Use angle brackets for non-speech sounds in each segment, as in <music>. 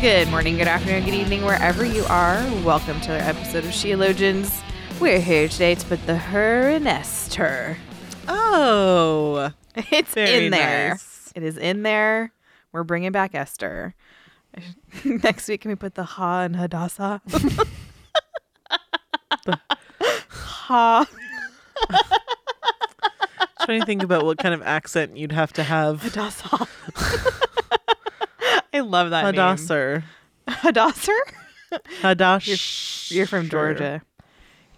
Good morning, good afternoon, good evening, wherever you are. Welcome to another episode of Sheologians. We're here today to put the her in Esther. Oh, It's Very in there. nice. It is in there. We're bringing back Esther. <laughs> Next week, can we put the ha and Hadassah? <laughs> ha. trying to think about what kind of accent you'd have to have. Hadassah. <laughs> I love that name. Hadasser. Hadassah? Hadash. You're from Georgia.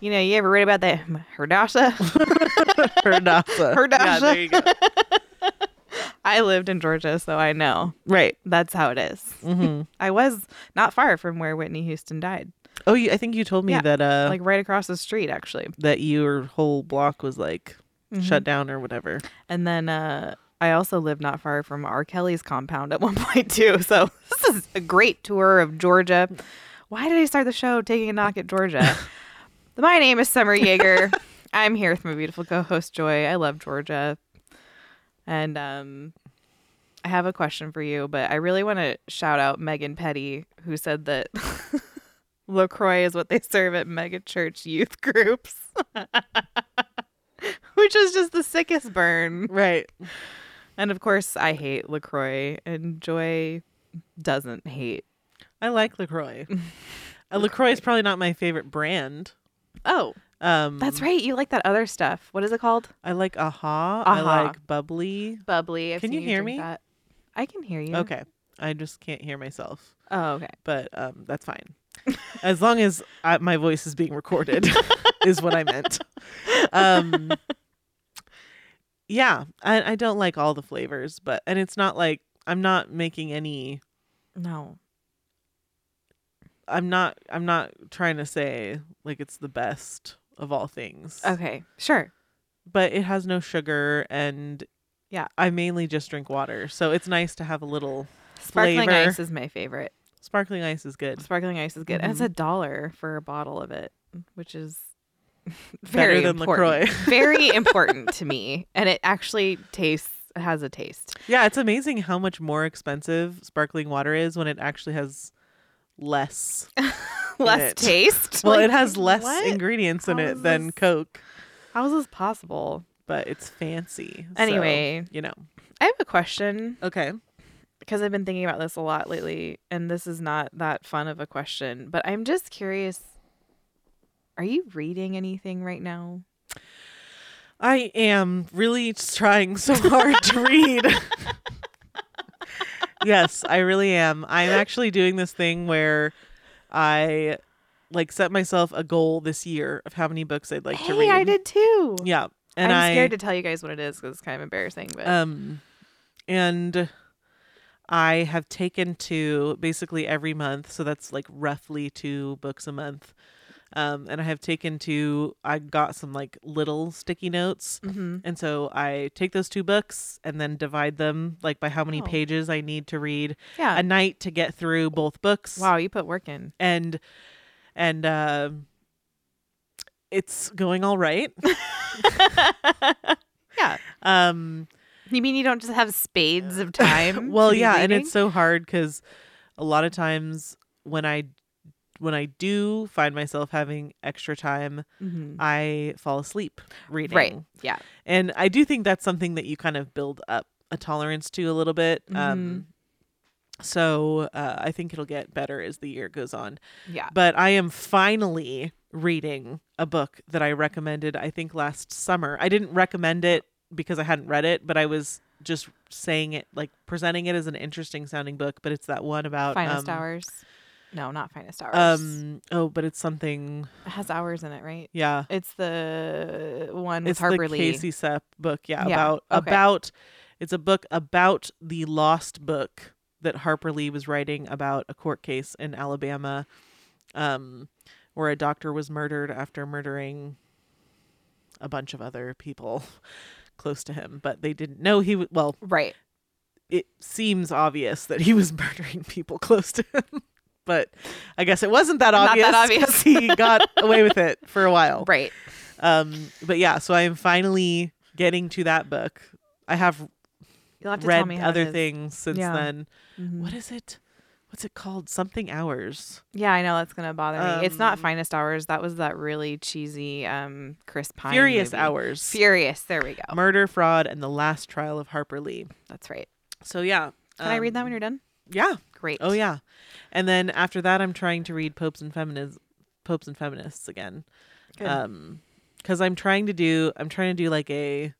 You know, you ever read about that Hadassah? <laughs> Hadassah. <laughs> Hadassah. Yeah, there you go. <laughs> I lived in Georgia, so I know. Right. That's how it is. hmm I was not far from where Whitney Houston died, Oh, you, I think you told me Yeah, that uh like right across the street, actually. that your whole block was like Mm-hmm. shut down or whatever. And then uh, I also lived not far from R. Kelly's compound at <laughs> one point too. So <laughs> this is a great tour of Georgia. Why did I start the show taking a knock at Georgia? <laughs> My name is Summer Jaeger. I'm here with my beautiful co-host Joy. I love Georgia, and um, I have a question for you. But I really want to shout out Megan Petty, who said that Lacroix is what they serve at mega church youth groups. Which is just the sickest burn. Right. And of course, I hate LaCroix, and Joy doesn't hate. I like LaCroix. <laughs> uh, LaCroix is probably not my favorite brand. Oh, Um that's right. You like that other stuff. What is it called? I like Aha. I like Bubbly. Bubbly. I've Can you hear me? That. I can hear you. Okay. I just can't hear myself. Oh, okay. but um, that's fine. As long as I, my voice is being recorded, <laughs> is what I meant. <laughs> Um, yeah, I, I don't like all the flavors, but and it's not like I'm not making any. No. I'm not. I'm not trying to say like it's the best of all things. Okay. Sure. But it has no sugar, and Yeah. I mainly just drink water, so it's nice to have a little. Sparkling Flavor. ice is my favorite. Sparkling ice is good. Sparkling ice is good. And it's Mhm. a dollar for a bottle of it, which is very Better than important. LaCroix. <laughs> very important to me. And it actually tastes has a taste. Yeah, it's amazing how much more expensive sparkling water is when it actually has less. <laughs> Less taste. Well, Like, it has less what? ingredients in it than this- Coke, How is this possible? but it's fancy. so, Anyway. you know. I have a question Okay. because I've been thinking about this a lot lately, and this is not that fun of a question, but I'm just curious. Are you reading anything right now? I am really trying so hard to read. yes, I really am. I'm actually doing this thing where I like set myself a goal this year of how many books I'd like to hey, read. I did too. Yeah. And I'm I, scared to tell you guys what it is because it's kind of embarrassing. But Um, and I have taken to basically every month, so that's like roughly two books a month. Um, and I have taken to I got some like little sticky notes, Mhm. and so I take those two books and then divide them like by how many Oh. pages I need to read yeah. a night to get through both books. wow, you put work in. And and uh, it's going all right. <laughs> yeah. Um. You mean you don't just have spades of <laughs> time? well yeah and it's so hard because a lot of times when i when i do find myself having extra time Mhm. i fall asleep reading right. Yeah. and i do think that's something that you kind of build up a tolerance to a little bit Mm-hmm. um so uh, i think it'll get better as the year goes on Yeah. but i am finally reading a book that i recommended i think last summer i didn't recommend it because i hadn't read it but i was just saying it like presenting it as an interesting sounding book but it's that one about Finest um, hours. No, not finest hours. um oh but it's something it has hours in it, right? yeah It's the one with it's Harper the Lee. Casey Cep book yeah, Yeah, about okay. about it's a book about the lost book that Harper Lee was writing about a court case in Alabama um, where a doctor was murdered after murdering a bunch of other people <laughs> close to him, but they didn't know he was, well, Right. it seems obvious that he was <laughs> murdering people close to him. But I guess it wasn't that Not obvious. that obvious. 'cause he got away with it for a while. <laughs> Right. Um, but yeah, so I am finally getting to that book. I have You'll have to tell read me how it other is. things since Yeah. then. Mhm. What is it? What's it called? Something hours. Yeah, I know that's gonna bother me. it's not Um, Finest Hours. That was that really cheesy um Chris Pine. Furious movie. Hours. Furious. There we go. Murder, fraud, and the last trial of Harper Lee. That's right. So yeah. Can I read that um, when you're done? Yeah. Great. Oh yeah. And then after that, I'm trying to read Popes and Feminists, Popes and Feminists again. Good. Um, because I'm trying to do, I'm trying to do like a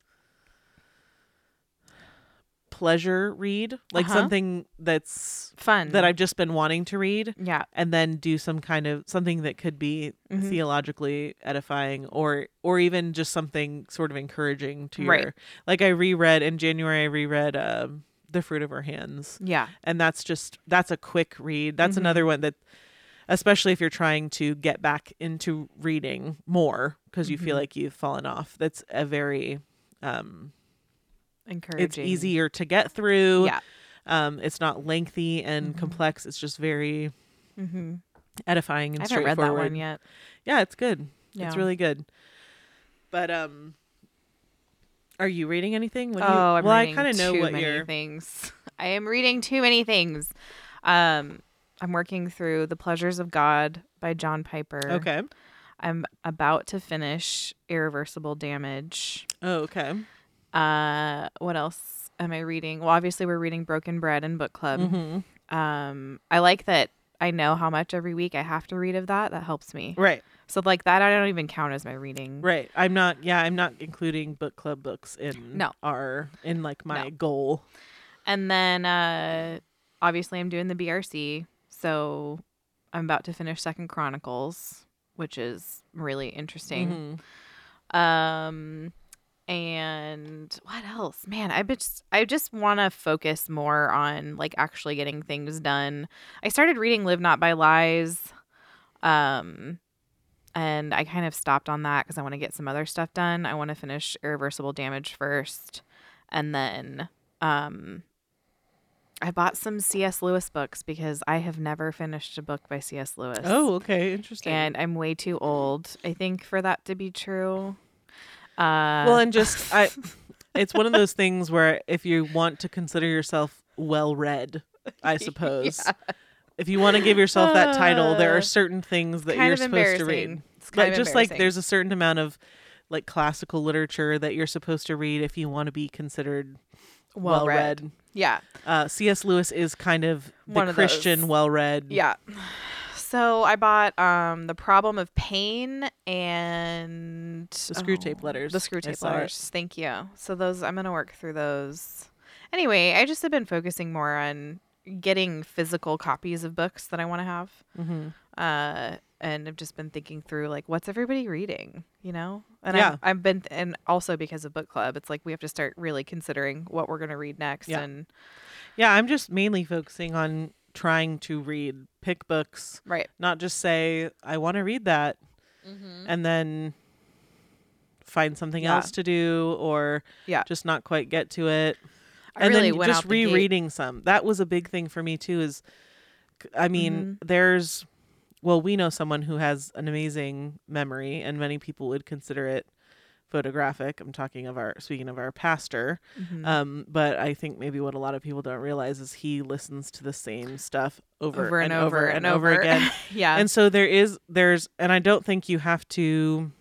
pleasure read, like Uh-huh. something that's Fun. that I've just been wanting to read, Yeah. and then do some kind of something that could be Mhm. theologically edifying, or or even just something sort of encouraging to Right. your. Like I reread in January, I reread um, The Fruit of Her Hands Yeah. and that's just that's a quick read that's Mhm. another one that especially if you're trying to get back into reading more because you feel Mhm. like you've fallen off that's a very um Encouraging. it's easier to get through Yeah. um it's not lengthy and Mhm. complex it's just very Mm-hmm. edifying and I haven't read that one yet. yeah it's good Yeah. it's really good but um are you reading anything What oh, you, I'm well reading i kind of know too what many you're things. <laughs> I am reading too many things. Um, I'm working through The Pleasures of God by John Piper. okay I'm about to finish Irreversible Damage. oh okay Uh, what else am I reading? Well, obviously we're reading Broken Bread in book club. hmm Um, I like that I know how much every week I have to read of that. That helps me. right So like that, I don't even count as my reading. Right. I'm not yeah, I'm not including book club books in No. our in like my No. goal. And then uh, obviously I'm doing the BRC, so I'm about to finish Second Chronicles, which is really interesting. Mhm. Um, and what else? Man, I just I just want to focus more on like actually getting things done. I started reading Live Not by Lies, um, and I kind of stopped on that because I want to get some other stuff done. I want to finish Irreversible Damage first, and then um, I bought some C.S. Lewis books because I have never finished a book by C.S. Lewis. Oh, okay, interesting. And I'm way too old, I think, for that to be true. Uh, well, and just I <laughs> it's one of those things where if you want to consider yourself well read, I <laughs> suppose. If you want to give yourself that title, there Uh, are certain things that kind you're supposed to read. embarrassing. It's kind Like just like there's a certain amount of like classical literature that you're supposed to read if you want to be considered well read. yeah, Uh, C.S. Lewis is kind of the One of Christian well read. yeah. So I bought um the problem of pain and The Screwtape Letters. The Screwtape saw it. letters. Thank you. So those I'm gonna work through those. Anyway, I just have been focusing more on getting physical copies of books that I want to have. Mm-hmm. uh and I've just been thinking through like what's everybody reading, you know? And Yeah. I've, I've been and also because of book club, it's like we have to start really considering what we're going to read next Yeah. and Yeah, I'm just mainly focusing on trying to read, pick books, right. not just say I want to read that and then find something Yeah. else to do or Yeah. just not quite get to it. I and really then went just out the gate- rereading some. That was a big thing for me too is I mean, Mm-hmm. there's well, we know someone who has an amazing memory and many people would consider it photographic. I'm talking of our speaking of our pastor. Mhm. Um, but I think maybe what a lot of people don't realize is he listens to the same stuff over, over and, over and over again. <laughs> yeah. and so there is there's and I don't think you have to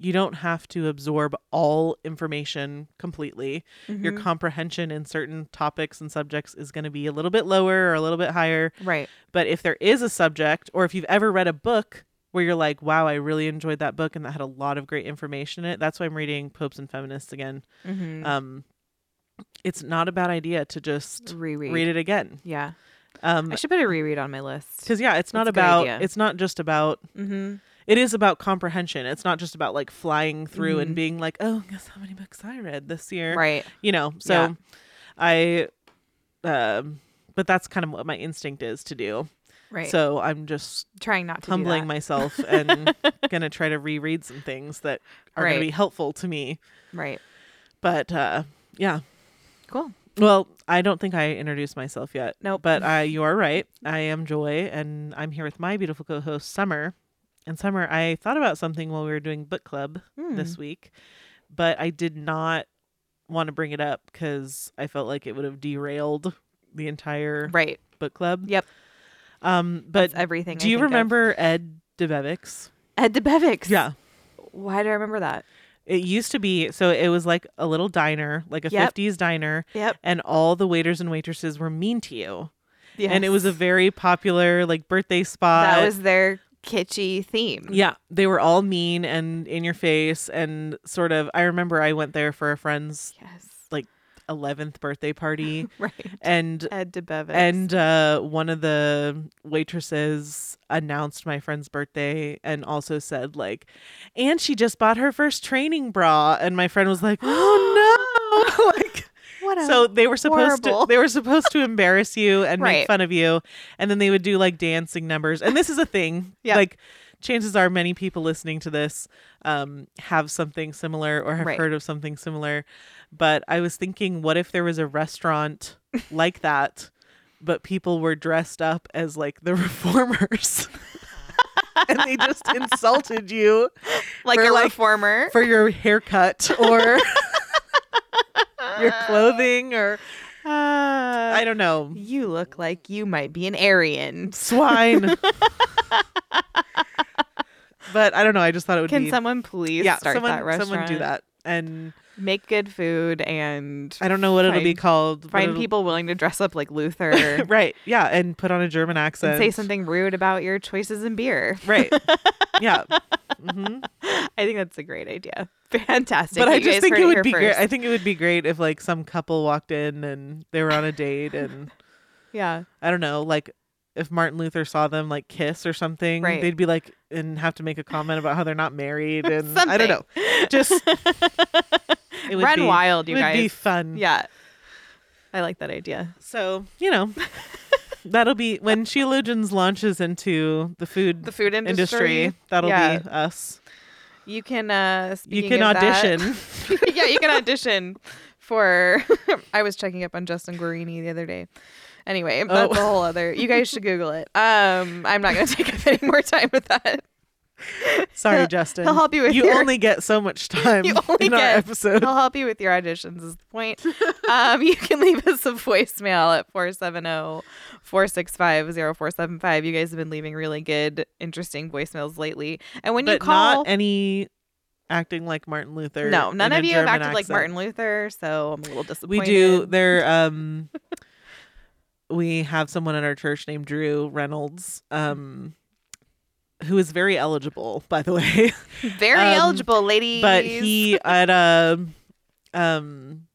you don't have to absorb all information completely. Your Mhm. comprehension in certain topics and subjects is going to be a little bit lower or a little bit higher. right. But if there is a subject or if you've ever read a book where you're like, wow, I really enjoyed that book and that had a lot of great information in it, that's why I'm reading Popes and Feminists again. Mhm. Um, it's not a bad idea to just reread. read it again. Yeah. Um, I should put a reread on my list. because yeah, it's not That's about. It's not just about. Mhm. It is about comprehension. It's not just about like flying through Mhm. and being like, oh, guess how many books I read this year. Right. You know. So, Yeah. I, um, but that's kind of what my instinct is to do. Right. So I'm just trying not to humbling myself <laughs> and gonna try to reread some things that are Right. gonna be helpful to me. Right. But uh, yeah. Cool. Well, I don't think I introduced myself yet. Nope. But I, you are right. I am Joy, and I'm here with my beautiful co-host Summer. And Summer, I thought about something while we were doing book club Hmm. this week, but I did not want to bring it up because I felt like it would have derailed the entire Right. book club. Yep. Um, but That's everything. do I you think of. remember Ed Debevic's? Ed Debevic's? Yeah. Why do I remember that? It used to be so it was like a little diner, like a Yep. 50s diner, Yep. and all the waiters and waitresses were mean to you. Yes. And it was a very popular like birthday spot. that was their kitschy theme. yeah, they were all mean and in your face and sort of I remember I went there for a friend's Yes. 11th birthday party <laughs> Right. and Ed Debevic's. and uh, one of the waitresses announced my friend's birthday and also said like and she just bought her first training bra and my friend was like <gasps> oh no <laughs> like what so they were supposed horrible- to they were supposed to embarrass you and Right. make fun of you and then they would do like dancing numbers and this is a thing Yep. like chances are many people listening to this um, have something similar or have Right. heard of something similar but i was thinking what if there was a restaurant <laughs> like that but people were dressed up as like the <laughs> reformers <laughs> and they just insulted you like for, a like, reformer. for your haircut or your clothing or Uh, I don't know. you look like you might be an Arian. Swine. But I don't know. I just thought it would Can be someone please yeah, start someone, that restaurant? someone do that. And Make good food and I don't know what it'll be called. find people willing to dress up like Luther <laughs> right. Yeah, and put on a German accent. and say something rude about your choices in beer. Right. <laughs> yeah. hmm I think that's a great idea. Fantastic. But I just think it would be great. I think it would be great if like some couple walked in and they were on a date and <laughs> yeah. I don't know, like if Martin Luther saw them like kiss or something, Right. they'd be like and have to make a comment about how they're not married <laughs> and I don't know. Just <laughs> it would Run be, wild, you it would be fun. Yeah. I like that idea. So, you know, <laughs> that'll be when Sheologians launches into the food The food industry. industry, that'll yeah. be us. You can uh You can of that- audition. yeah, you can audition for I was checking up on Justin Guarini the other day. Anyway, that's Oh. a whole other you guys should Google it. Um I'm not gonna take up any more time with that. Sorry, <laughs> Justin. he'll help you with You your- only get so much time <laughs> You only in our get- episode. I'll help you with your auditions is the point. <laughs> um, you can leave us a voicemail at oh, 470-465-0475. You guys have been leaving really good, interesting voicemails lately. And when you call not any acting like Martin Luther. No, none of you have acted like. Martin Luther, so I'm a little disappointed. We do. They're um, we have someone in our church named Drew Reynolds, um, who is very eligible, by the way. <laughs> Very um, eligible, ladies. but he <laughs> at a um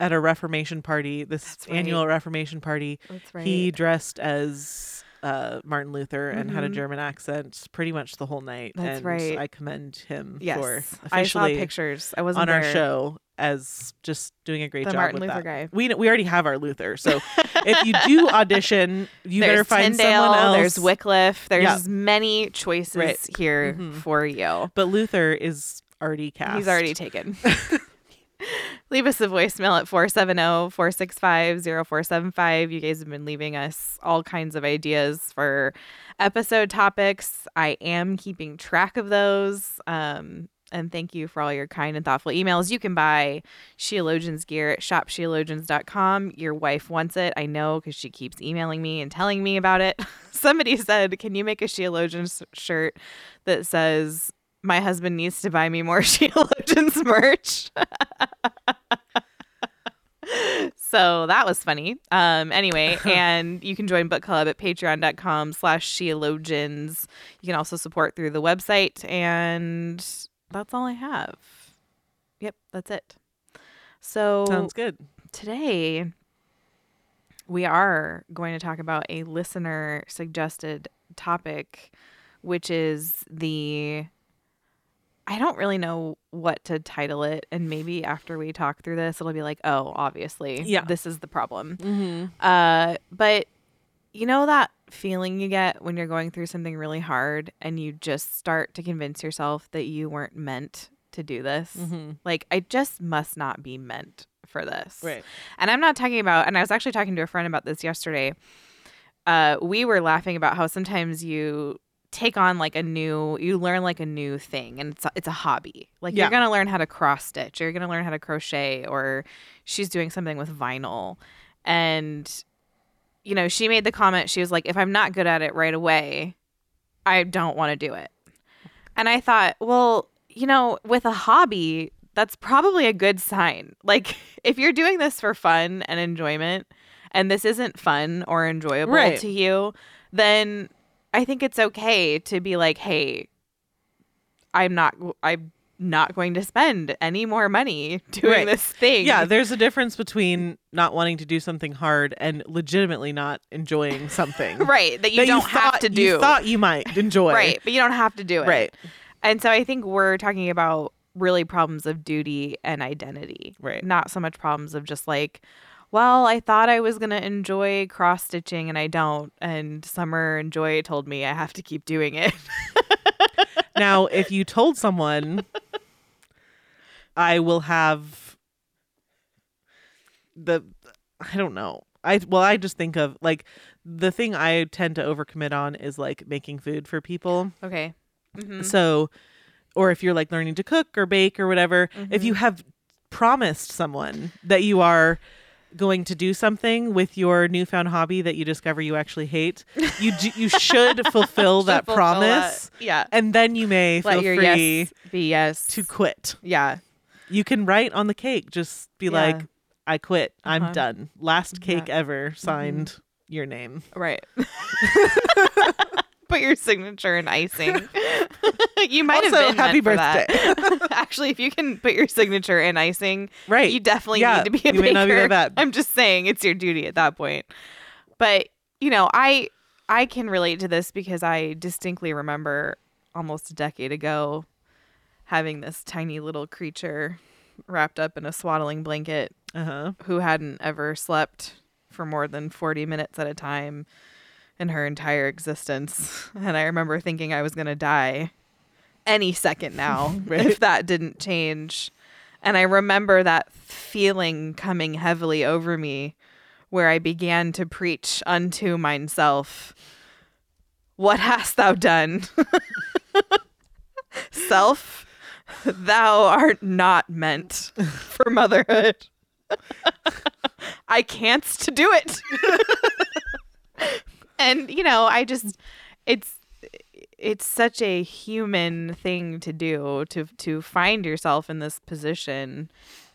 at a Reformation party, this right. annual Reformation party, That's right. he dressed as uh, Martin Luther and had a Mhm. German accent pretty much the whole night. That's and right. I commend him yes, for I saw pictures. I wasn't on our show as just doing a great The job Martin with Luther that. guy. We we already have our Luther, so <laughs> if you do audition, you there's better find Tyndale, someone else. There's Wycliffe. There's Yeah. many choices Right. here Mhm. for you. but Luther is already cast. He's already taken. <laughs> <laughs> Leave us a voicemail at oh, 470-465-0475. You guys have been leaving us all kinds of ideas for episode topics. I am keeping track of those. Um, and thank you for all your kind and thoughtful emails. You can buy Sheologians gear at shopsheologians.com. Your wife wants it. I know because she keeps emailing me and telling me about it. <laughs> Somebody said, Can you make a Sheologians shirt that says, My husband needs to buy me more <laughs> Sheologians merch? <laughs> so that was funny. Um, anyway, and you can join book club at patreon.com slash Sheologians. You can also support through the website, and that's all I have. Yep, that's it. So Sounds good. today we are going to talk about a listener suggested topic which is the I don't really know what to title it. And maybe after we talk through this, it'll be like, oh, obviously, Yeah. this is the problem. Mm-hmm. Uh, but you know that feeling you get when you're going through something really hard and you just start to convince yourself that you weren't meant to do this? Mm-hmm. Like, I just must not be meant for this. Right. And I'm not talking about, and I was actually talking to a friend about this yesterday. Uh, we were laughing about how sometimes you take on like a new, you learn like a new thing, and it's a, it's a hobby. Like Yeah. you're gonna learn how to cross stitch, or you're gonna learn how to crochet, or she's doing something with vinyl, and you know she made the comment. She was like, "If I'm not good at it right away, I don't want to do it." And I thought, well, you know, with a hobby, that's probably a good sign. <laughs> Like, if you're doing this for fun and enjoyment, and this isn't fun or enjoyable Right. to you, then I think it's okay to be like, hey, I'm not, I'm not going to spend any more money doing Right. this thing. Yeah, there's a difference between not wanting to do something hard and legitimately not enjoying something. <laughs> right. That you that don't thought, have to do. You thought you might enjoy. Right. But you don't have to do it. Right. And so I think we're talking about really problems of duty and identity. Right. Not so much problems of just like, well, I thought I was going to enjoy cross stitching and I don't. And Summer and Joy told me I have to keep doing it. <laughs> Now, if you told someone, I will have the, I don't know. I well, I just think of like the thing I tend to overcommit on is like making food for people. okay. Mhm. So, or if you're like learning to cook or bake or whatever, if you have promised someone that you are going to do something with your newfound hobby that you discover you actually hate, you d- you <laughs> should fulfill that fulfill promise, that. Yeah. and then you may Let feel your free yes be yes. to quit. yeah. You can write on the cake, just be Yeah. like, "I quit. I'm Uh-huh. done. Last cake Yeah. Mm-hmm. ever signed your name." Right. <laughs> <laughs> Put your signature in icing. <laughs> you might Also, have been happy meant for that. <laughs> Actually, if you can put your signature in icing, Right. you definitely Yeah, need to be a baker. not be. I'm just saying it's your duty at that point. But you know, I I can relate to this because I distinctly remember almost a decade ago having this tiny little creature wrapped up in a swaddling blanket Uh huh. who hadn't ever slept for more than 40 minutes at a time in her entire existence. <laughs> And I remember thinking I was going to die any second now <laughs> Right. if that didn't change. And I remember that feeling coming heavily over me where I began to preach unto myself, What hast thou done? <laughs> Self, thou art not meant for motherhood. I can't to do it. And you know, I just it's it's such a human thing to do to to find yourself in this position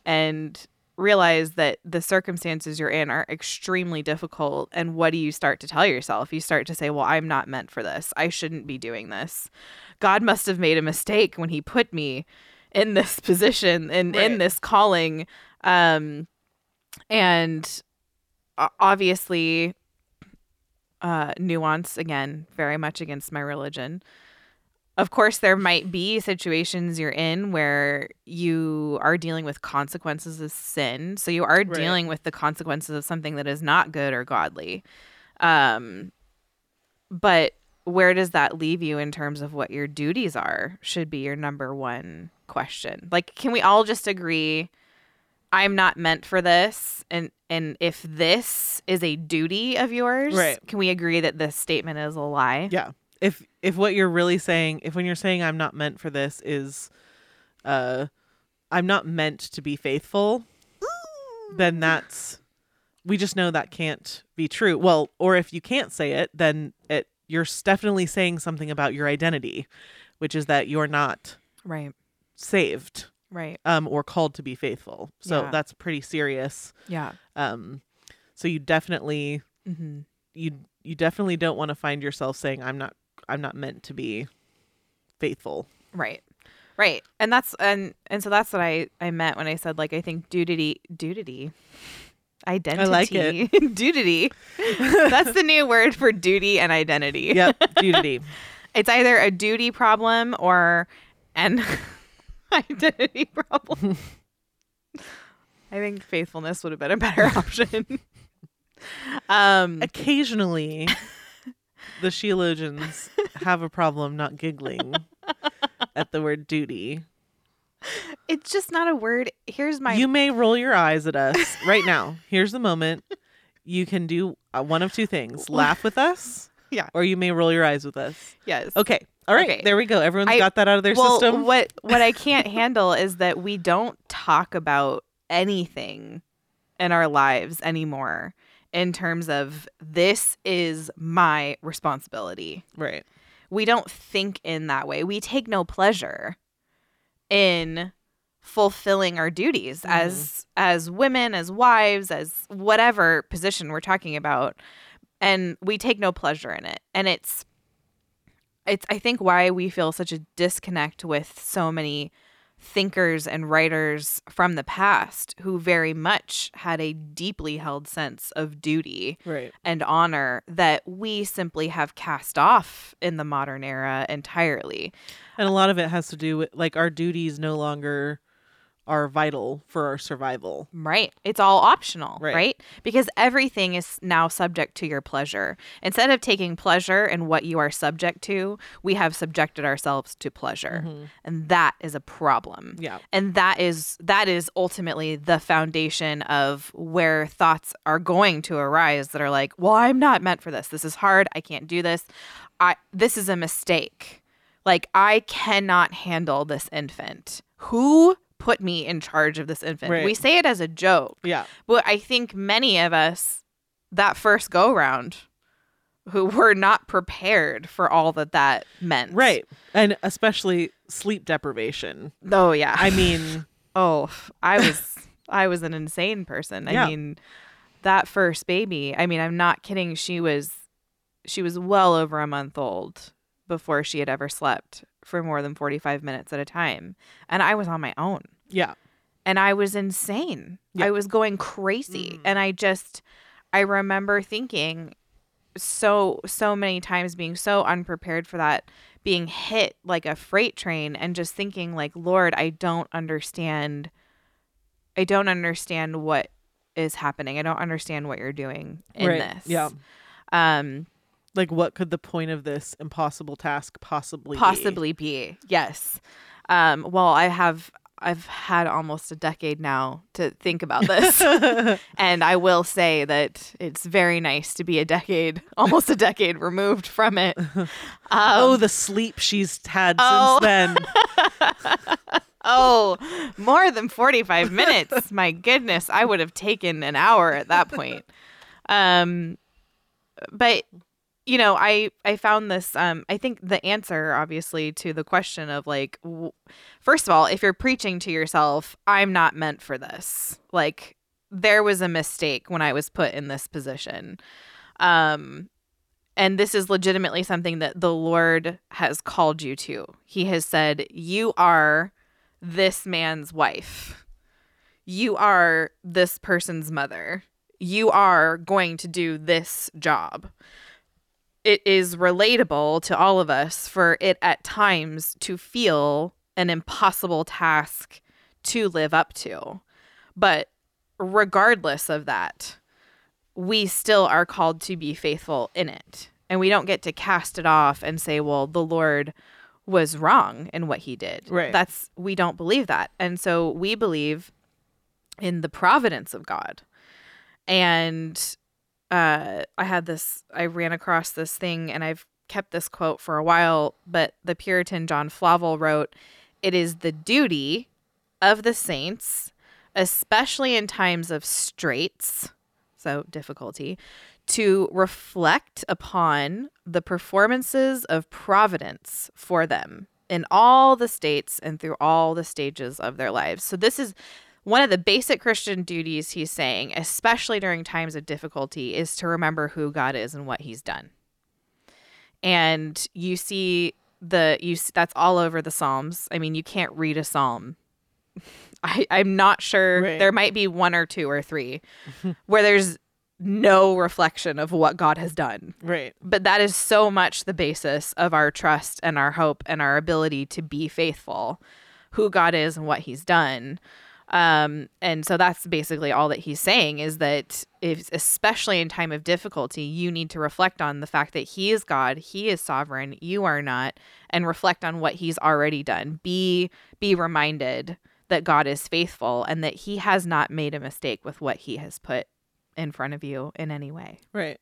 and realize that the circumstances you're in are extremely difficult. And what do you start to tell yourself? You start to say well i'm not meant for this. I shouldn't be doing this. God must have made a mistake when he put me in this <laughs> position and in this calling. Um and obviously uh nuance again very much against my religion. Of course there might be situations you're in where you are dealing with consequences of sin. So you are Right. dealing with the consequences of something that is not good or godly. Um but where does that leave you in terms of what your duties are should be your number one question. Like can we all just agree i'm not meant for this and and if this is a duty of yours Right. can we agree that this statement is a lie Yeah. If if what you're really saying, if when you're saying I'm not meant for this is uh I'm not meant to be faithful, then that's we just know that can't be true. Well, or if you can't say it, then it you're definitely saying something about your identity, which is that you're not right saved right um or called to be faithful. So Yeah. that's pretty serious. yeah Um so you definitely mm-hmm. you you definitely don't want to find yourself saying I'm not I'm not meant to be faithful. Right. Right. And that's and and so that's what I I meant when I said like I think duty duty identity I like it. duty <laughs> that's the new word for duty and identity Yep, <laughs> duty. it's either a duty problem or and <laughs> identity problem. <laughs> I think faithfulness would have been a better <laughs> option. um, Occasionally, the Sheologians have a problem not giggling at the word duty. it's just not a word. Here's my you may roll your eyes at us right now. Here's the moment. You can do uh, one of two things laugh with us, Yeah. or you may roll your eyes with us. yes. Okay. All right. Okay. There we go. Everyone's I- got that out of their well, system. what what I <laughs> can't handle is that we don't talk about anything in our lives anymore in terms of this is my responsibility. Right. We don't think in that way. We take no pleasure in fulfilling our duties mm-hmm. as as women, as wives, as whatever position we're talking about. And we take no pleasure in it. And it's it's I think why we feel such a disconnect with so many thinkers and writers from the past who very much had a deeply held sense of duty Right. and honor that we simply have cast off in the modern era entirely. And a lot of it has to do with like our duties no longer are vital for our survival. Right. It's all optional, Right. right. Because everything is now subject to your pleasure. Instead of taking pleasure in what you are subject to, we have subjected ourselves to pleasure. Mm-hmm. And that is a problem. Yeah. And that is that is ultimately the foundation of where thoughts are going to arise that are like, "Well, I'm not meant for this. This is hard. I can't do this. I this is a mistake. Like I cannot handle this infant. Who put me in charge of this infant?" Right. We say it as a joke. Yeah. But I think many of us that first go round who were not prepared for all that that meant. Right. And especially sleep deprivation. Oh yeah. I mean, <laughs> Oh, I was I was an insane person. I Yeah. mean, that first baby, I mean, I'm not kidding, she was she was well over a month old before she had ever slept for more than 45 minutes at a time. And I was on my own. Yeah. And I was insane. Yeah. I was going crazy. Mm. And I just I remember thinking so so many times being so unprepared for that being hit like a freight train and just thinking like lord i don't understand i don't understand what is happening i don't understand what you're doing in right. this Yeah. um Like what could the point of this impossible task possibly be? possibly be yes um well i have i've had almost a decade now to think about <laughs> this and i will say that it's very nice to be a decade <laughs> almost a decade removed from it <laughs> um, oh, the sleep she's had Oh. since then. oh more than 45 minutes my goodness i would have taken an hour at that point um but you know i i found this um i think the answer obviously to the question of like w- first of all if you're preaching to yourself i'm not meant for this like there was a mistake when i was put in this position. Um and this is legitimately something that the lord has called you to. He has said you are this man's wife. You are this person's mother. You are going to do this job it is relatable to all of us for it at times to feel an impossible task to live up to. But regardless of that, we still are called to be faithful in it. And we don't get to cast it off and say, well, the Lord was wrong in what he did. Right. That's, we don't believe that. And so we believe in the providence of God. And uh, I had this, I ran across this thing and I've kept this quote for a while, but the Puritan John Flavel wrote, It is the duty of the saints, especially in times of straits, so difficulty, to reflect upon the performances of providence for them in all the states and through all the stages of their lives. So, this is one of the basic Christian duties he's saying, especially during times of difficulty, is to remember who God is and what he's done. And you see the you that's all over the Psalms. I mean, you can't read a psalm. <laughs> I I'm not sure Right. there might be one or two or three <laughs> where there's no reflection of what God has done Right. but that is so much the basis of our trust and our hope and our ability to be faithful. who God is and what he's done. Um, and so that's basically all that he's saying is that if, especially in time of difficulty, you need to reflect on the fact that he is God, he is sovereign, you are not, and reflect on what he's already done. Be, be reminded that God is faithful and that he has not made a mistake with what he has put in front of you in any way. Right.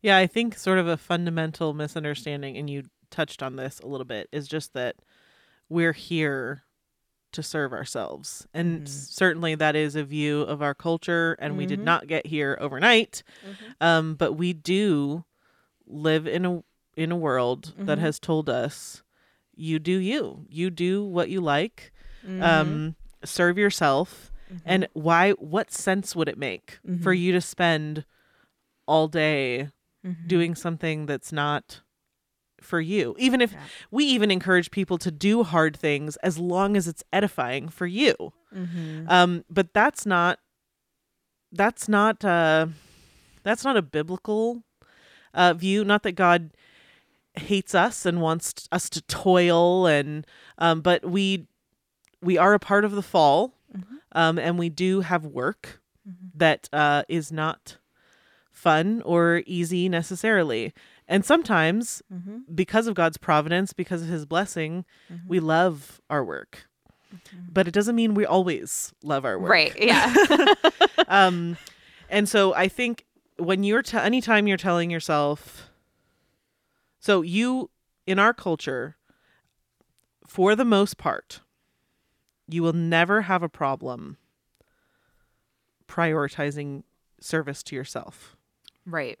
Yeah, I think sort of a fundamental misunderstanding, and you touched on this a little bit, is just that we're here to serve ourselves. And Mhm. certainly that is a view of our culture, and we did Mhm. not get here overnight. Um, but we do live in a in a world that Mhm. has told us you do you. You do what you like. Mm-hmm. Um, serve yourself. And why what sense would it make for you to spend all day doing something that's not for you. Even if Yeah. we even encourage people to do hard things as long as it's edifying for you. Mhm. Um, but that's not that's not uh that's not a biblical uh view. Not that God hates us and wants us to toil and um but we we are a part of the fall Mhm. um and we do have work Mhm. that uh is not fun or easy necessarily. And sometimes Mhm. because of God's providence, because of his blessing, Mhm. we love our work. But it doesn't mean we always love our work. Right. Yeah. <laughs> <laughs> Um and so I think when you're t- anytime you're telling yourself so you in our culture for the most part you will never have a problem prioritizing service to yourself. right.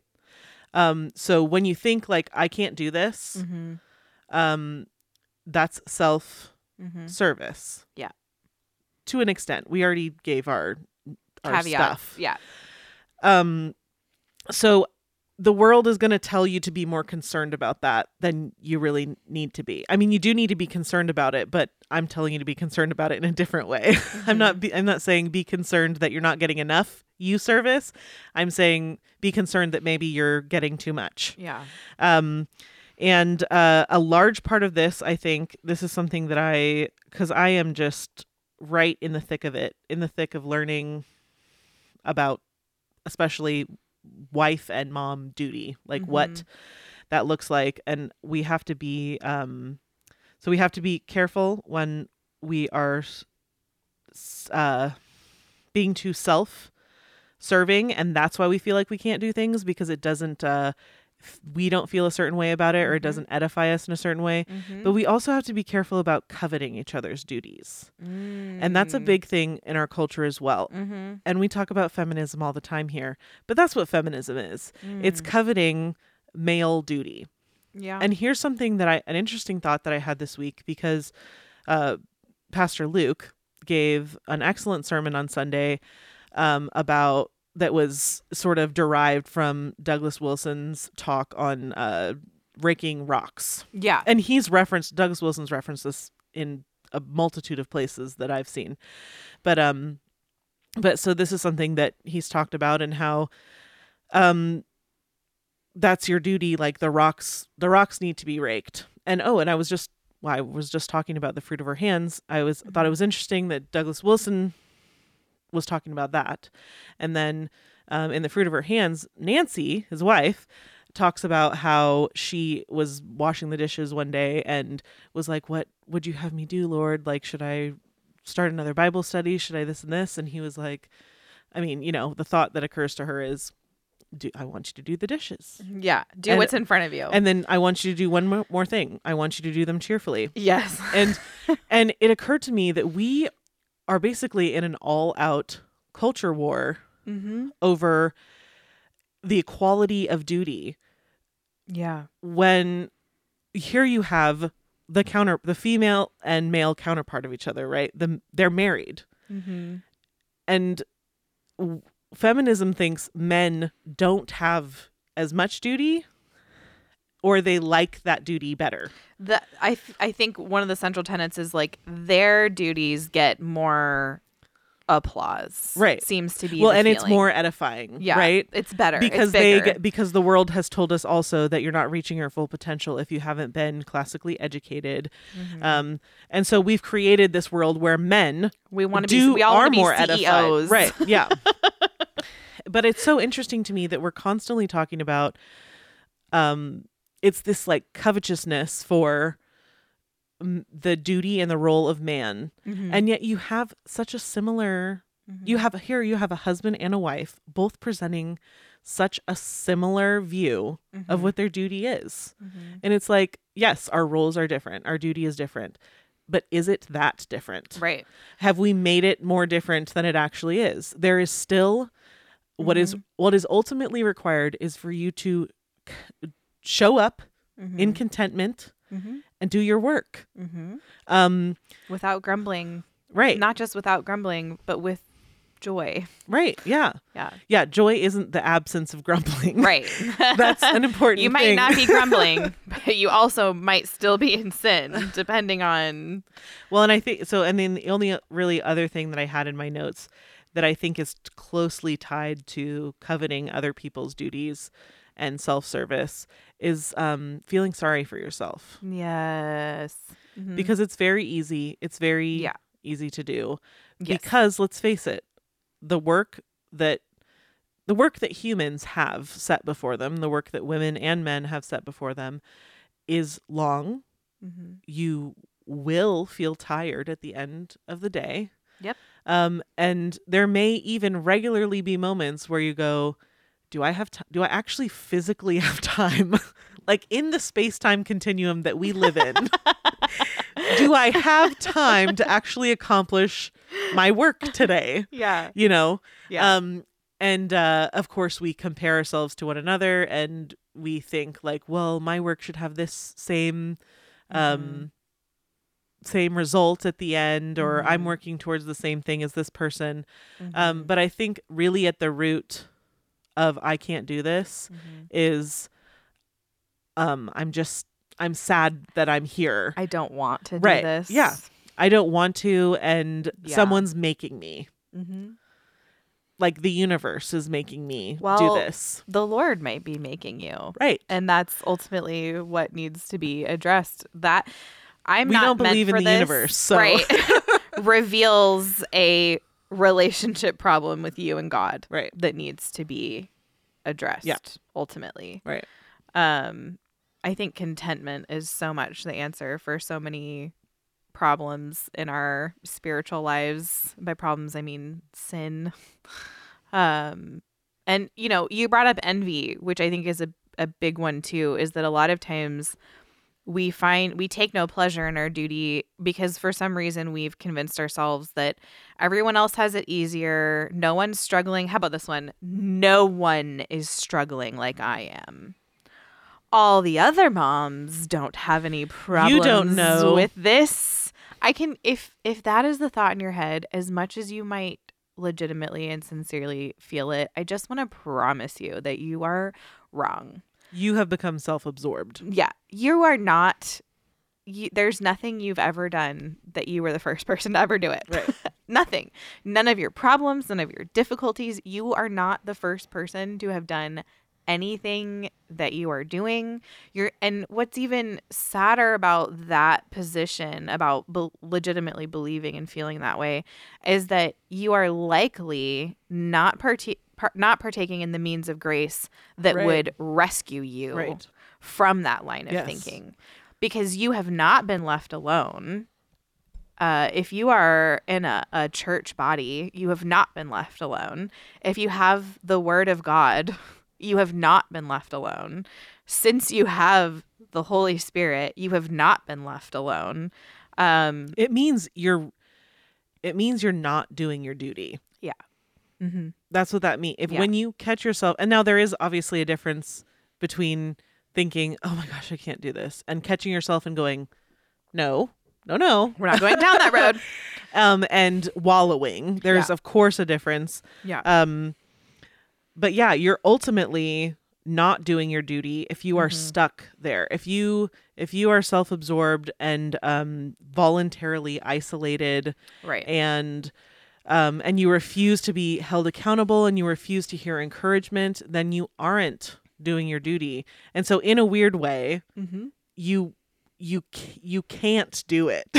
Um so when you think like I can't do this, Mhm. um that's self Mhm. service. Yeah. To an extent. We already gave our our Caveat. stuff. Yeah. Um so the world is going to tell you to be more concerned about that than you really need to be. I mean, you do need to be concerned about it, but I'm telling you to be concerned about it in a different way. <laughs> I'm not be, I'm not saying be concerned that you're not getting enough you service. I'm saying be concerned that maybe you're getting too much. Yeah. Um, and uh, a large part of this, I think, this is something that I, because I am just right in the thick of it, in the thick of learning about, especially wife and mom duty, like what that looks like, and we have to be, um, so we have to be careful when we are, uh, being too self serving and that's why we feel like we can't do things because it doesn't uh we don't feel a certain way about it or it Mhm. doesn't edify us in a certain way Mhm. but we also have to be careful about coveting each other's duties and that's a Mm. big thing in our culture as well Mhm. and we talk about feminism all the time here but that's what feminism is it's Mm. coveting male duty yeah. and here's something that I an interesting thought that I had this week because uh, Pastor Luke gave an excellent sermon on Sunday um, about that was sort of derived from Douglas Wilson's talk on uh, raking rocks, yeah. and he's referenced Douglas Wilson's referenced this in a multitude of places that I've seen, but um, but so this is something that he's talked about and how um that's your duty like the rocks the rocks need to be raked. And oh and i was just well, i was just talking about the fruit of her hands. I was thought it was interesting that douglas wilson was talking about that. And then um, in the fruit of her hands nancy his wife talks about how she was washing the dishes one day and was like what would you have me do lord? Like should i start another bible study? Should i this and this? And he was like i mean you know the thought that occurs to her is do i want you to do the dishes. Yeah. Do And- what's in front of you. and then i want you to do one mo- more thing. I want you to do them cheerfully. Yes. and <laughs> and it occurred to me that we are basically in an all out culture war mm-hmm. over the equality of duty Yeah. when here you have the counter the female and male counterpart of each other right the they're married Mm-hmm. and w- feminism thinks men don't have as much duty or they like that duty better The I th- I think one of the central tenets is like their duties get more applause. Right. Seems to be well and it's more edifying yeah, right It's better because it's they get, because the world has told us also that you're not reaching your full potential if you haven't been classically educated Mm-hmm. um and so we've created this world where men we want to do be we all are be more CEOs. edified right yeah <laughs> but it's so interesting to me that we're constantly talking about um it's this like covetousness for mm, the duty and the role of man Mhm. and yet you have such a similar you have here you have a husband and a wife both presenting such a similar view of what their duty is Mhm. and it's like yes our roles are different our duty is different but is it that different right. have we made it more different than it actually is there is still what is Mm-hmm. what is ultimately required is for you to c- show up in contentment Mm-hmm. and do your work Mm-hmm. um Without grumbling, right not just without grumbling, but with joy. right yeah Yeah. yeah joy isn't the absence of grumbling <laughs> Right. that's an important thing. <laughs> you might thing. not be grumbling, <laughs> but you also might still be in sin, depending on. well and i think so and then the only really other thing that i had in my notes that i think is closely tied to coveting other people's duties and self-service is um feeling sorry for yourself Yes. Mhm. because it's very easy it's very Yeah. easy to do Yes. because let's face it the work that the work that humans have set before them the work that women and men have set before them is long Mhm. you will feel tired at the end of the day Yep. um and there may even regularly be moments where you go do i have t- do i actually physically <laughs> have time like in the space-time continuum that we live in <laughs> do i have time to actually accomplish my work today Yeah. you know Yeah. um and uh of course we compare ourselves to one another and we think like well my work should have this same um same result at the end or i'm Mhm. working towards the same thing as this person Mm-hmm. um but i think really at the root of i can't do this Mhm. is um i'm just i'm sad that i'm here I don't want to do this. Yeah. i don't want to and Yeah. someone's making me Mm-hmm. like the universe is making me Well, do this The Lord might be making you. right and that's ultimately what needs to be addressed that i'm We not don't meant believe in the this, universe, so- right <laughs> reveals a relationship problem with you and god right. that needs to be addressed Yeah. ultimately. Right. Um i think contentment is so much the answer for so many problems in our spiritual lives. By problems i mean sin. <laughs> Um and you know you brought up envy which i think is a, a big one too is that a lot of times we find we take no pleasure in our duty because for some reason we've convinced ourselves that everyone else has it easier. No one's struggling. How about this one? No one is struggling like i am. All the other moms don't have any problems you don't know. with this. I can if if that is the thought in your head as much as you might legitimately and sincerely feel it i just want to promise you that you are wrong you have become self-absorbed yeah, you are not. You, there's nothing you've ever done that you were the first <laughs> person to ever do it. Right. <laughs> Nothing. None of your problems, none of your difficulties. You are not the first person to have done anything that you are doing. You're and what's even sadder about that position about be- legitimately believing and feeling that way is that you are likely not parti- par- not partaking in the means of grace that Right. would rescue you Right. from that line of Yes. thinking because you have not been left alone. Uh, if you are in a, a church body, you have not been left alone. If you have the word of God, <laughs> you have not been left alone. Since you have the Holy Spirit, you have not been left alone. Um, it means you're it means you're not doing your duty mhm. that's what that means if Yeah. when you catch yourself and now there is obviously a difference between thinking oh my gosh i can't do this and catching yourself and going no no no We're not going down that road. <laughs> um and wallowing there's Yeah. of course a difference Yeah. um but yeah you're ultimately not doing your duty if you are Mhm. stuck there if you if you are self-absorbed and um voluntarily isolated right. and um, and you refuse to be held accountable and you refuse to hear encouragement, then you aren't doing your duty. And so, in a weird way, Mm-hmm. you you you can't do it. <laughs>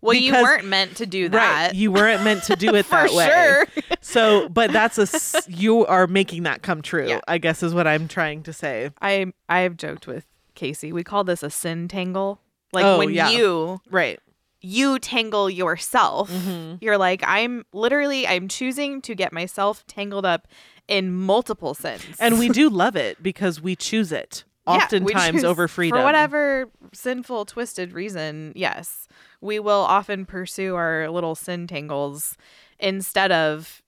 Well, you weren't meant to do that. Right. <laughs> You weren't meant to do it that way. sure. So, but that's a <laughs> you are making that come true. Yeah. I guess is what I'm trying to say. I I've joked with Casey. We call this a sin tangle. Like Oh, when yeah. you Right. You tangle yourself. Mm-hmm. You're like, I'm literally I'm choosing to get myself tangled up in multiple sins. And we <laughs> do love it because we choose it oftentimes choose- over freedom. For whatever sinful, twisted reason, yes. We will often pursue our little sin tangles instead of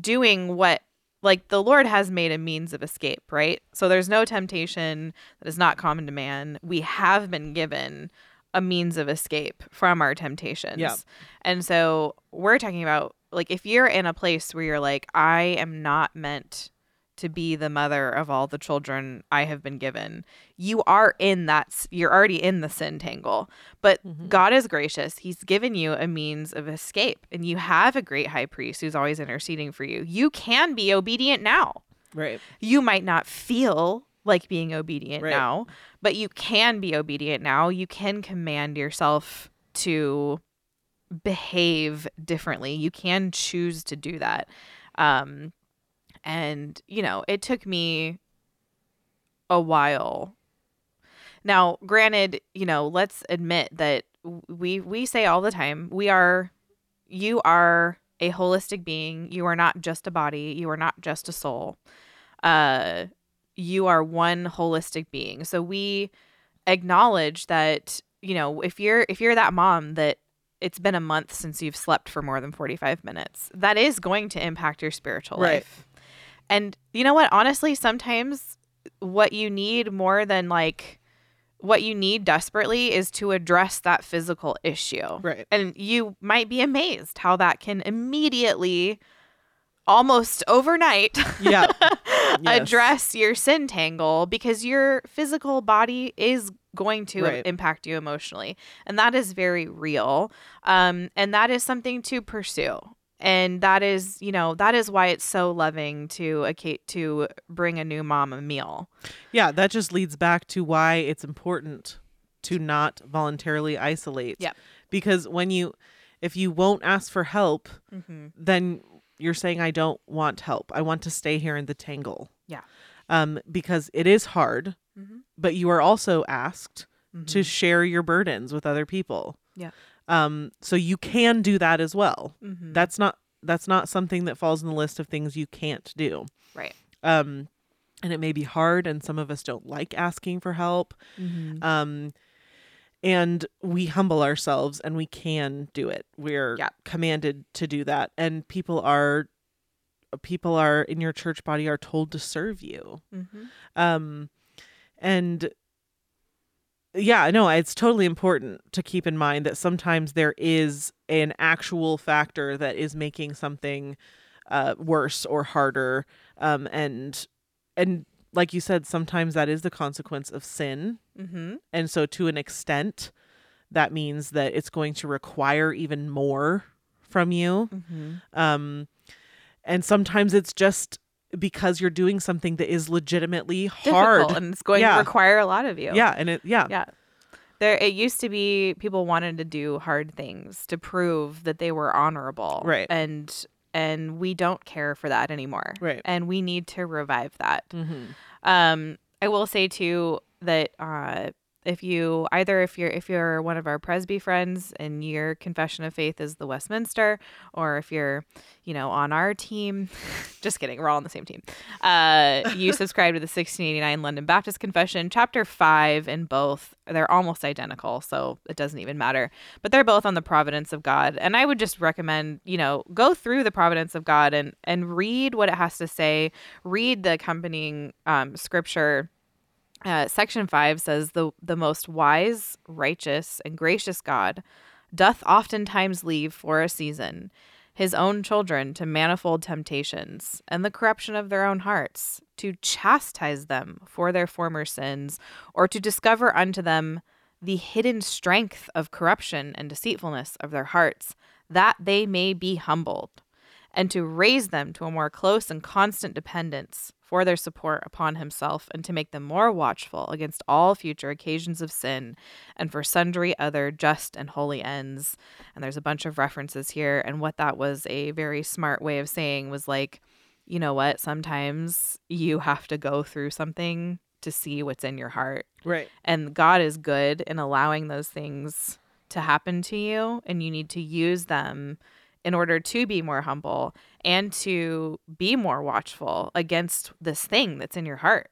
doing what like the Lord has made a means of escape, right? So there's no temptation that is not common to man. We have been given a means of escape from our temptations. Yeah. And so we're talking about like if you're in a place where you're like, I am not meant to be the mother of all the children I have been given. You are in that you're already in the sin tangle. But mm-hmm. God is gracious. He's given you a means of escape and you have a great high priest who's always interceding for you. You can be obedient now. Right. You might not feel like being obedient Right. now, but you can be obedient now. You can command yourself to behave differently. You can choose to do that. Um, and, you know, it took me a while. Now, granted, you know, let's admit that we we say all the time, we are you are a holistic being. You are not just a body. You are not just a soul. Uh you are one holistic being. So we acknowledge that, you know, if you're if you're that mom that it's been a month since you've slept for more than 45 minutes, that is going to impact your spiritual Right. life. And you know what? Honestly, sometimes what you need more than like what you need desperately is to address that physical issue. Right. And you might be amazed how that can immediately, almost overnight, <laughs> Yeah. Yes. address your sin tangle because your physical body is going to Right. impact you emotionally. And that is very real. Um, and that is something to pursue. And that is, you know, that is why it's so loving to a to bring a new mom a meal. Yeah, that just leads back to why it's important to not voluntarily isolate. yeah Because when you if you won't ask for help, Mm-hmm. then you're saying I don't want help. I want to stay here in the tangle. Yeah. Um because it is hard, Mhm. but you are also asked Mm-hmm. to share your burdens with other people. Yeah. Um so you can do that as well. Mhm. That's not that's not something that falls in the list of things you can't do. right. Um and it may be hard and some of us don't like asking for help. Mm-hmm. Um and we humble ourselves and we can do it. We're Yeah. commanded to do that and people are people are in your church body are told to serve you. Mm-hmm. Um and yeah, no, it's totally important to keep in mind that sometimes there is an actual factor that is making something uh, worse or harder, um, and and like you said, sometimes that is the consequence of sin, Mm-hmm. and so to an extent, that means that it's going to require even more from you. Mm-hmm. Um, and sometimes it's just because you're doing something that is legitimately hard. Difficult, and it's going Yeah. to require a lot of you. Yeah, and it yeah. Yeah. There it used to be people wanted to do hard things to prove that they were honorable. Right. And and we don't care for that anymore. Right. And we need to revive that. Mm-hmm. Um I will say too that uh if you either if you're if you're one of our Presby friends and your confession of faith is the Westminster, or if you're, you know, on our team, <laughs> just kidding, we're all on the same team. Uh, you subscribe to the 1689 London Baptist Confession, chapter five in both. They're almost identical, so it doesn't even matter. But they're both on the providence of God, and I would just recommend, you know, go through the providence of God and and read what it has to say. Read the accompanying um, scripture uh, section 5 says the the most wise righteous and gracious god doth oftentimes leave for a season his own children to manifold temptations and the corruption of their own hearts to chastise them for their former sins or to discover unto them the hidden strength of corruption and deceitfulness of their hearts that they may be humbled and to raise them to a more close and constant dependence for their support upon himself, and to make them more watchful against all future occasions of sin, and for sundry other just and holy ends. And there's a bunch of references here. And what that was a very smart way of saying was like, you know what? Sometimes you have to go through something to see what's in your heart. Right. And God is good in allowing those things to happen to you, and you need to use them in order to be more humble and to be more watchful against this thing that's in your heart.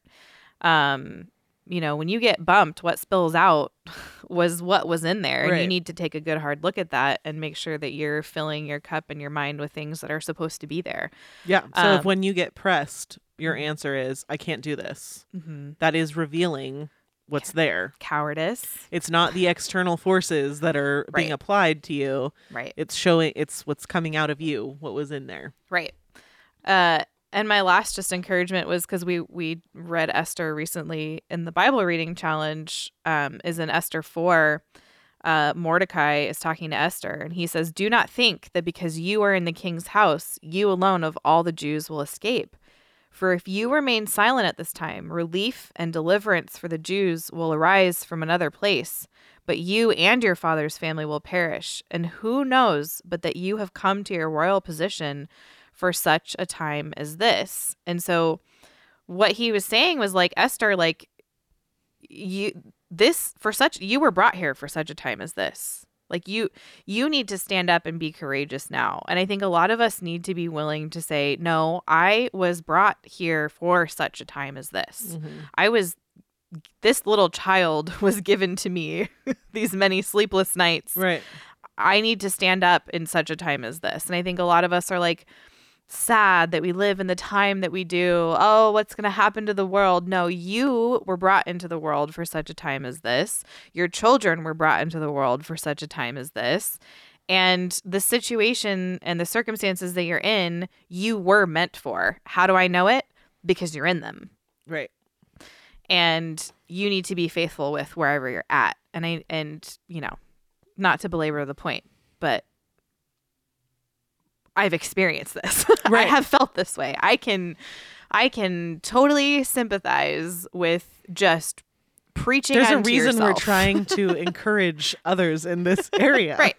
Um, you know, when you get bumped, what spills out <laughs> was what was in there. And you need to take a good hard look at that and make sure that you're filling your cup and your mind with things that are supposed to be there. Yeah. So Um, if when you get pressed, your answer is, I can't do this, Mm-hmm. that is revealing what's there. Cowardice. It's not the external forces that are being applied to you. Right. It's showing, it's what's coming out of you, what was in there. Right. Uh, and my last just encouragement was because we we read Esther recently in the Bible reading challenge. Um, is in Esther four. Uh, Mordecai is talking to Esther, and he says, "Do not think that because you are in the king's house, you alone of all the Jews will escape. For if you remain silent at this time, relief and deliverance for the Jews will arise from another place." But you and your father's family will perish. And who knows but that you have come to your royal position for such a time as this. And so what he was saying was like Esther like you this for such you were brought here for such a time as this. Like you you need to stand up and be courageous now. And I think a lot of us need to be willing to say, "No, I was brought here for such a time as this. Mm-hmm. I was this little child <laughs> was given to me <laughs> these many sleepless nights Right. I need to stand up in such a time as this. And I think a lot of us are like sad that we live in the time that we do. Oh, what's going to happen to the world? No, you were brought into the world for such a time as this. Your children were brought into the world for such a time as this. And the situation and the circumstances that you're in, you were meant for. How do I know it? Because you're in them Right. and you need to be faithful with wherever you're at and i and you know not to belabor the point but i've experienced this. <laughs> Right. i have felt this way. I can i can totally sympathize with just preaching There's a reason we're trying to <laughs> encourage others in this <laughs> area. right.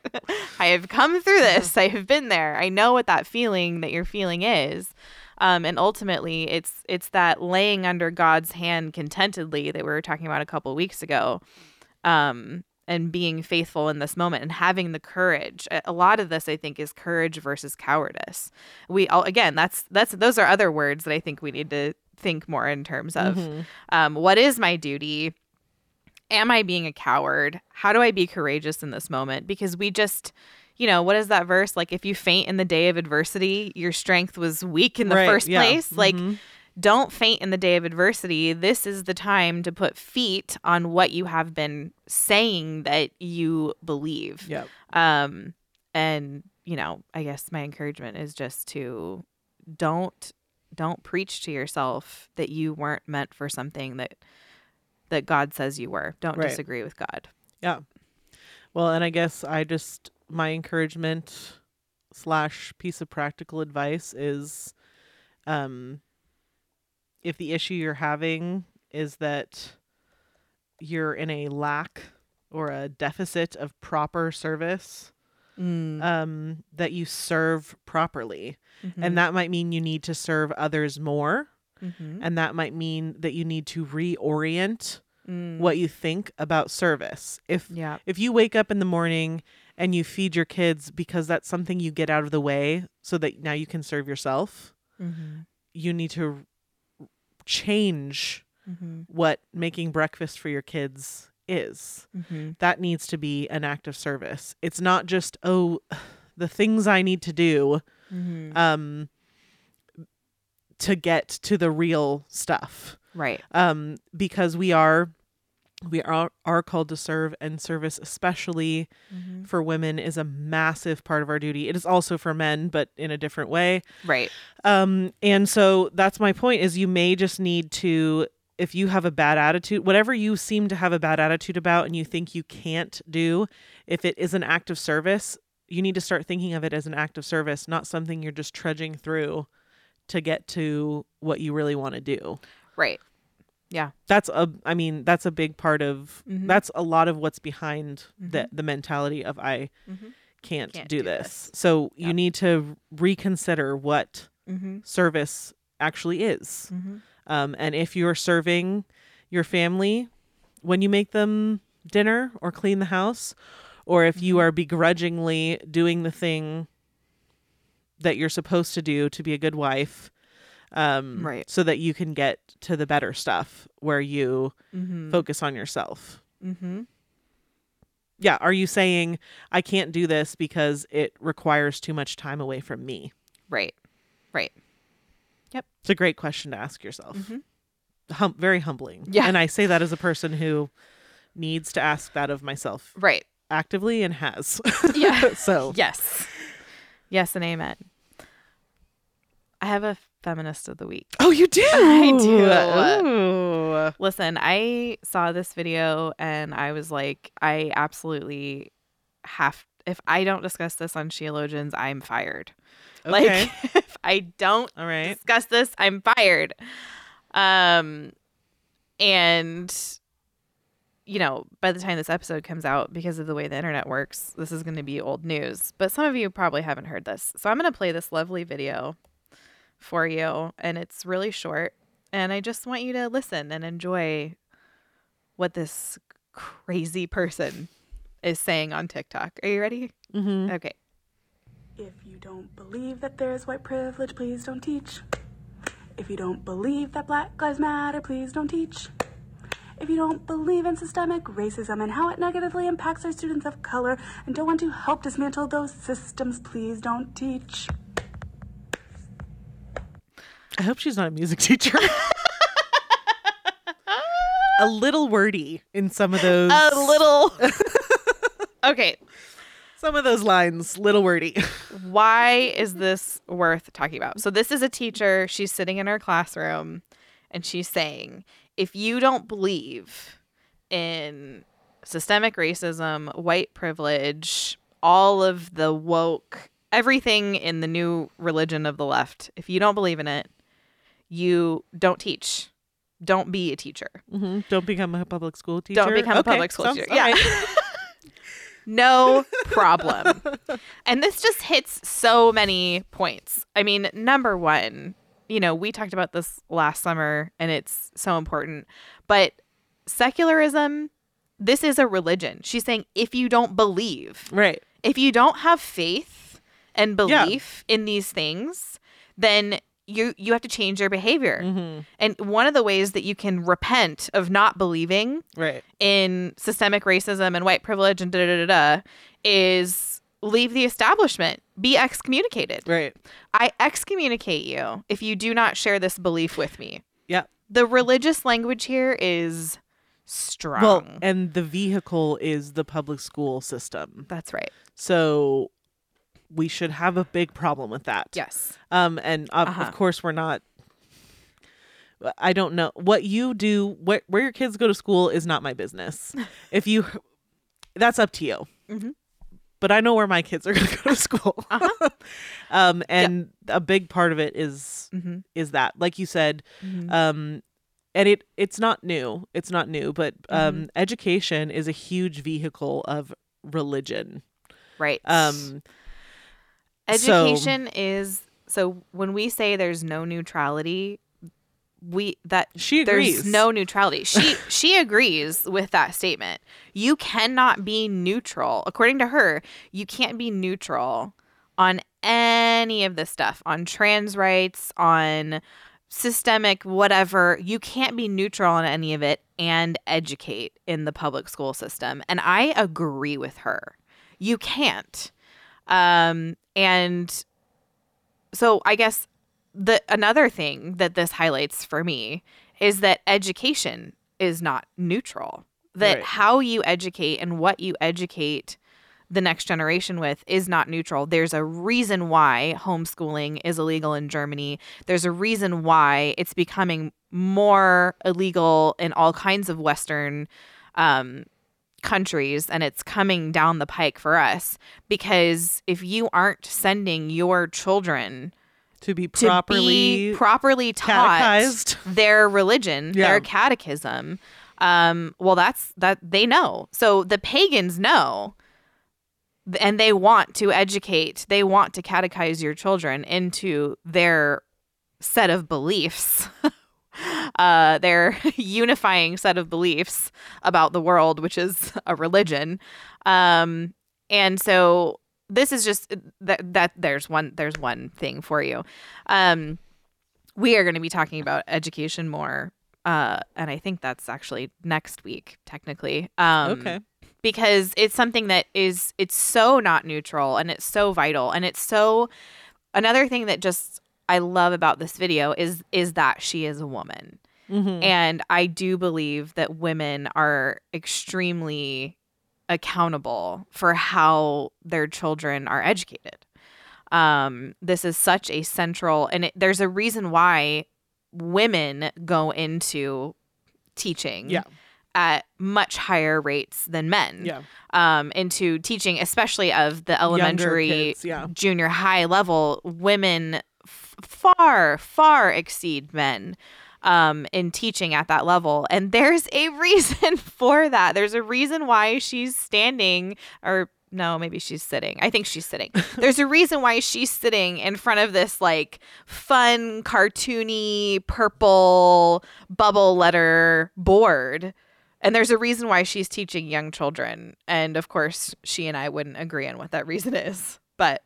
I have come through this. I have been there. I know what that feeling that you're feeling is. Um, and ultimately it's it's that laying under god's hand contentedly that we were talking about a couple weeks ago. Um, and being faithful in this moment and having the courage a lot of this i think is courage versus cowardice we all again that's that's those are other words that i think we need to think more in terms of um, what is my duty am I being a coward? How do I be courageous in this moment? Because we just, you know, what is that verse? Like, if you faint in the day of adversity, your strength was weak in the Right, first yeah. place. Like, Mhm. Don't faint in the day of adversity. This is the time to put feet on what you have been saying that you believe. Yep. Um, and you know, I guess my encouragement is just to don't don't preach to yourself that you weren't meant for something that that God says you were. Don't Right. disagree with God. Yeah. Well, and I guess I just my encouragement slash piece of practical advice is um if the issue you're having is that you're in a lack or a deficit of proper service um that you serve properly and that might mean you need to serve others more Mm-hmm. and that might mean that you need to reorient what you think about service. If Yeah. if you wake up in the morning and you feed your kids because that's something you get out of the way so that now you can serve yourself, Mm-hmm. you need to change Mm-hmm. what making breakfast for your kids is. Mm-hmm. That needs to be an act of service. It's not just oh <sighs> the things I need to do Mm-hmm. um to get to the real stuff. Right. um, because we are we are are called to serve and service especially Mm-hmm. for women is a massive part of our duty it is also for men but in a different way Right. um, and so that's my point is you may just need to if you have a bad attitude whatever you seem to have a bad attitude about and you think you can't do if it is an act of service you need to start thinking of it as an act of service, not something you're just trudging through to get to what you really want to do. Right. Yeah. That's a I mean, that's a big part of Mhm. that's a lot of what's behind the Mhm. the mentality of I Mhm. can't, Can't do, do this. this. So Yeah. you need to reconsider what Mm-hmm. service actually is. Mm-hmm. Um, and if you're serving your family when you make them dinner or clean the house, or if you Mhm. are begrudgingly doing the thing that you're supposed to do to be a good wife, um, Right. so that you can get to the better stuff where you Mm-hmm. focus on yourself. mm-hmm. Yeah. Are you saying I can't do this because it requires too much time away from me? Right. Right. Yep. It's a great question to ask yourself. Mhm. Hum- very humbling. Yeah. And I say that as a person who needs to ask that of myself Right. actively and has. <laughs> Yeah. so Yes. Yes, and amen. I have a feminist of the week. Oh, you <laughs> do. I do. Ooh. Listen, I saw this video and I was like, I absolutely have. If I don't discuss this on Sheologians, I'm fired. Okay. Like, <laughs> if I don't All right. discuss this, I'm fired. Um, and you know, by the time this episode comes out, because of the way the internet works, this is going to be old news. But some of you probably haven't heard this, so I'm going to play this lovely video for you, and it's really short, and I just want you to listen and enjoy what this crazy person is saying on TikTok. Are you ready? Mm-hmm. Okay. If you don't believe that there's white privilege, please don't teach. If you don't believe that Black Lives Matter, please don't teach. If you don't believe in systemic racism and how it negatively impacts our students of color and don't want to help dismantle those systems, please don't teach. I hope she's not a music <laughs> teacher. a little wordy in some of those. A little. <laughs> okay. Some of those lines, little wordy. why is this worth talking about? So this is a teacher. She's sitting in her classroom and she's saying, if you don't believe in systemic racism, white privilege, all of the woke, everything in the new religion of the left, if you don't believe in it, you don't teach. Don't be a teacher. hmm Don't become a public school teacher. Don't become a public school sounds- teacher. Yeah. right. <laughs> no problem. <laughs> and this just hits so many points. I mean, number one, you know, we talked about this last summer and it's so important, but secularism, this is a religion. She's saying if you don't believe, Right. if you don't have faith and Yeah. belief in these things, then you you have to change your behavior. Mm-hmm. And one of the ways that you can repent of not believing Right. in systemic racism and white privilege and da da da da is leave the establishment, be excommunicated. Right. I excommunicate you if you do not share this belief with me. Yeah. The religious language here is strong. Well, and the vehicle is the public school system. That's right. So we should have a big problem with that. Yes. Um, and of, Uh-huh. of course we're not. I don't know what you do. Where where your kids go to school is not my business. <laughs> if you, that's up to you. Mhm. But I know where my kids are going <laughs> to go to school. Uh-huh. <laughs> um, and a big part of it is Mm-hmm. is that, like you said, um, and it it's not new. It's not new, but um, Mm-hmm. education is a huge vehicle of religion. Right. Um, so- Education is so when we say there's no neutrality, we that She agrees. There's no neutrality. She <laughs> she agrees with that statement. You cannot be neutral. According to her, you can't be neutral on any of this stuff, on trans rights, on systemic whatever. You can't be neutral on any of it and educate in the public school system. And I agree with her. You can't. Um and so I guess the another thing that this highlights for me is that education is not neutral. That Right. how you educate and what you educate the next generation with is not neutral. There's a reason why homeschooling is illegal in Germany. There's a reason why it's becoming more illegal in all kinds of Western um, countries and it's coming down the pike for us because if you aren't sending your children to be to properly be properly taught catechized. <laughs> their religion, Yeah. their catechism, um, well, that's that they know. So the pagans know, and they want to educate. They want to catechize your children into their set of beliefs. <laughs> Uh, their <laughs> unifying set of beliefs about the world, which is a religion, um, and so this is just that that there's one there's one thing for you. Um, we are going to be talking about education more, uh, and I think that's actually next week, technically. Um, okay. because it's something that is it's so not neutral and it's so vital and it's so another thing that just I love about this video is is that she is a woman. Mhm. And I do believe that women are extremely accountable for how their children are educated. Um, this is such a central, and it, there's a reason why women go into teaching Yeah. at much higher rates than men Yeah. um, into teaching, especially of the elementary, kids, yeah. junior high level. Women far, far exceed men um, in teaching at that level. And there's a <laughs> reason for that. There's a reason why she's standing, or no, maybe she's sitting. I think she's sitting. <laughs> There's a reason why she's sitting in front of this like fun, cartoony, purple bubble letter board. And there's a reason why she's teaching young children. And of course, she and I wouldn't agree on what that reason is. But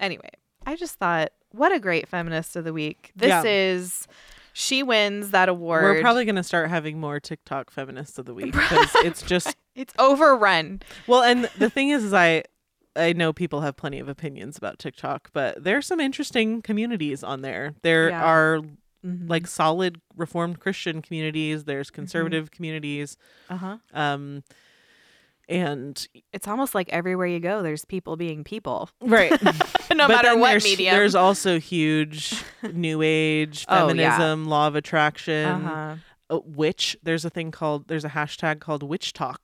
anyway, I just thought, what a great feminist of the week. This Yeah. is, she wins that award. We're probably going to start having more TikTok feminists of the week because <laughs> it's just it's overrun. well, and the thing is, is I I know people have plenty of opinions about TikTok, but there's some interesting communities on there. There Yeah. are Mhm. like solid Reformed Christian communities. There's conservative communities, uh-huh. um, and It's almost like everywhere you go, there's people being people, right. <laughs> no But matter what there's, medium. There's also huge New Age <laughs> Oh, yeah. feminism, law of attraction, uh-huh. uh, witch. There's a thing called there's a hashtag called WitchTok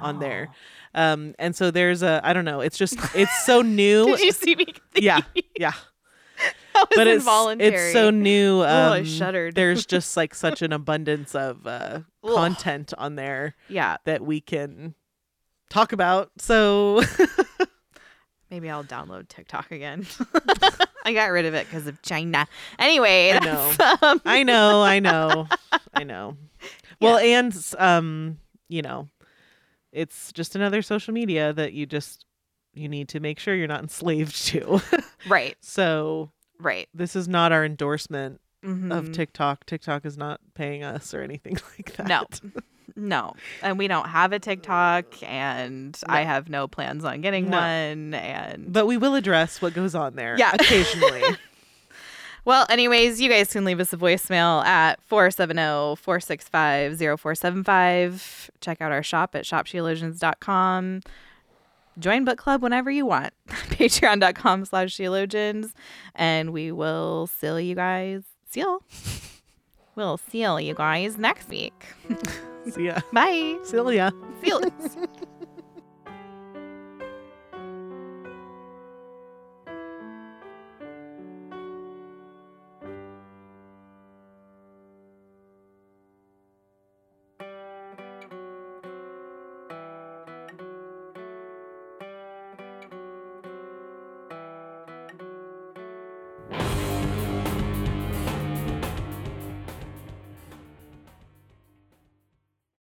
on there, Oh. um, and so there's a I don't know. It's just it's so <laughs> new. Did you see me? yeah, yeah. that was But it's it's so new. Um, Oh, I shuddered. There's just like such an abundance of uh, content on there yeah. that we can talk about. So <laughs> Maybe I'll download TikTok again. <laughs> I got rid of it because of China. Anyway, I that's, um, I know, I <laughs> know, I know. Well, and um, you know, it's just another social media that you just you need to make sure you're not enslaved to. right, so right. this is not our endorsement of Mhm. TikTok. TikTok is not paying us or anything like that. No, no, and we don't have a TikTok, and I have no plans on getting No. one. And But we will address what goes on there Yeah. <laughs> occasionally. <laughs> well, anyways, you guys can leave us a voicemail at oh, 470-465-0475. Check out our shop at shopsheologians.com. Join book club whenever you want. <laughs> Patreon.com slash sheologians. And we will seal you guys. Seal. We'll seal you guys next week. See ya. Bye. Celia. Seal. <laughs>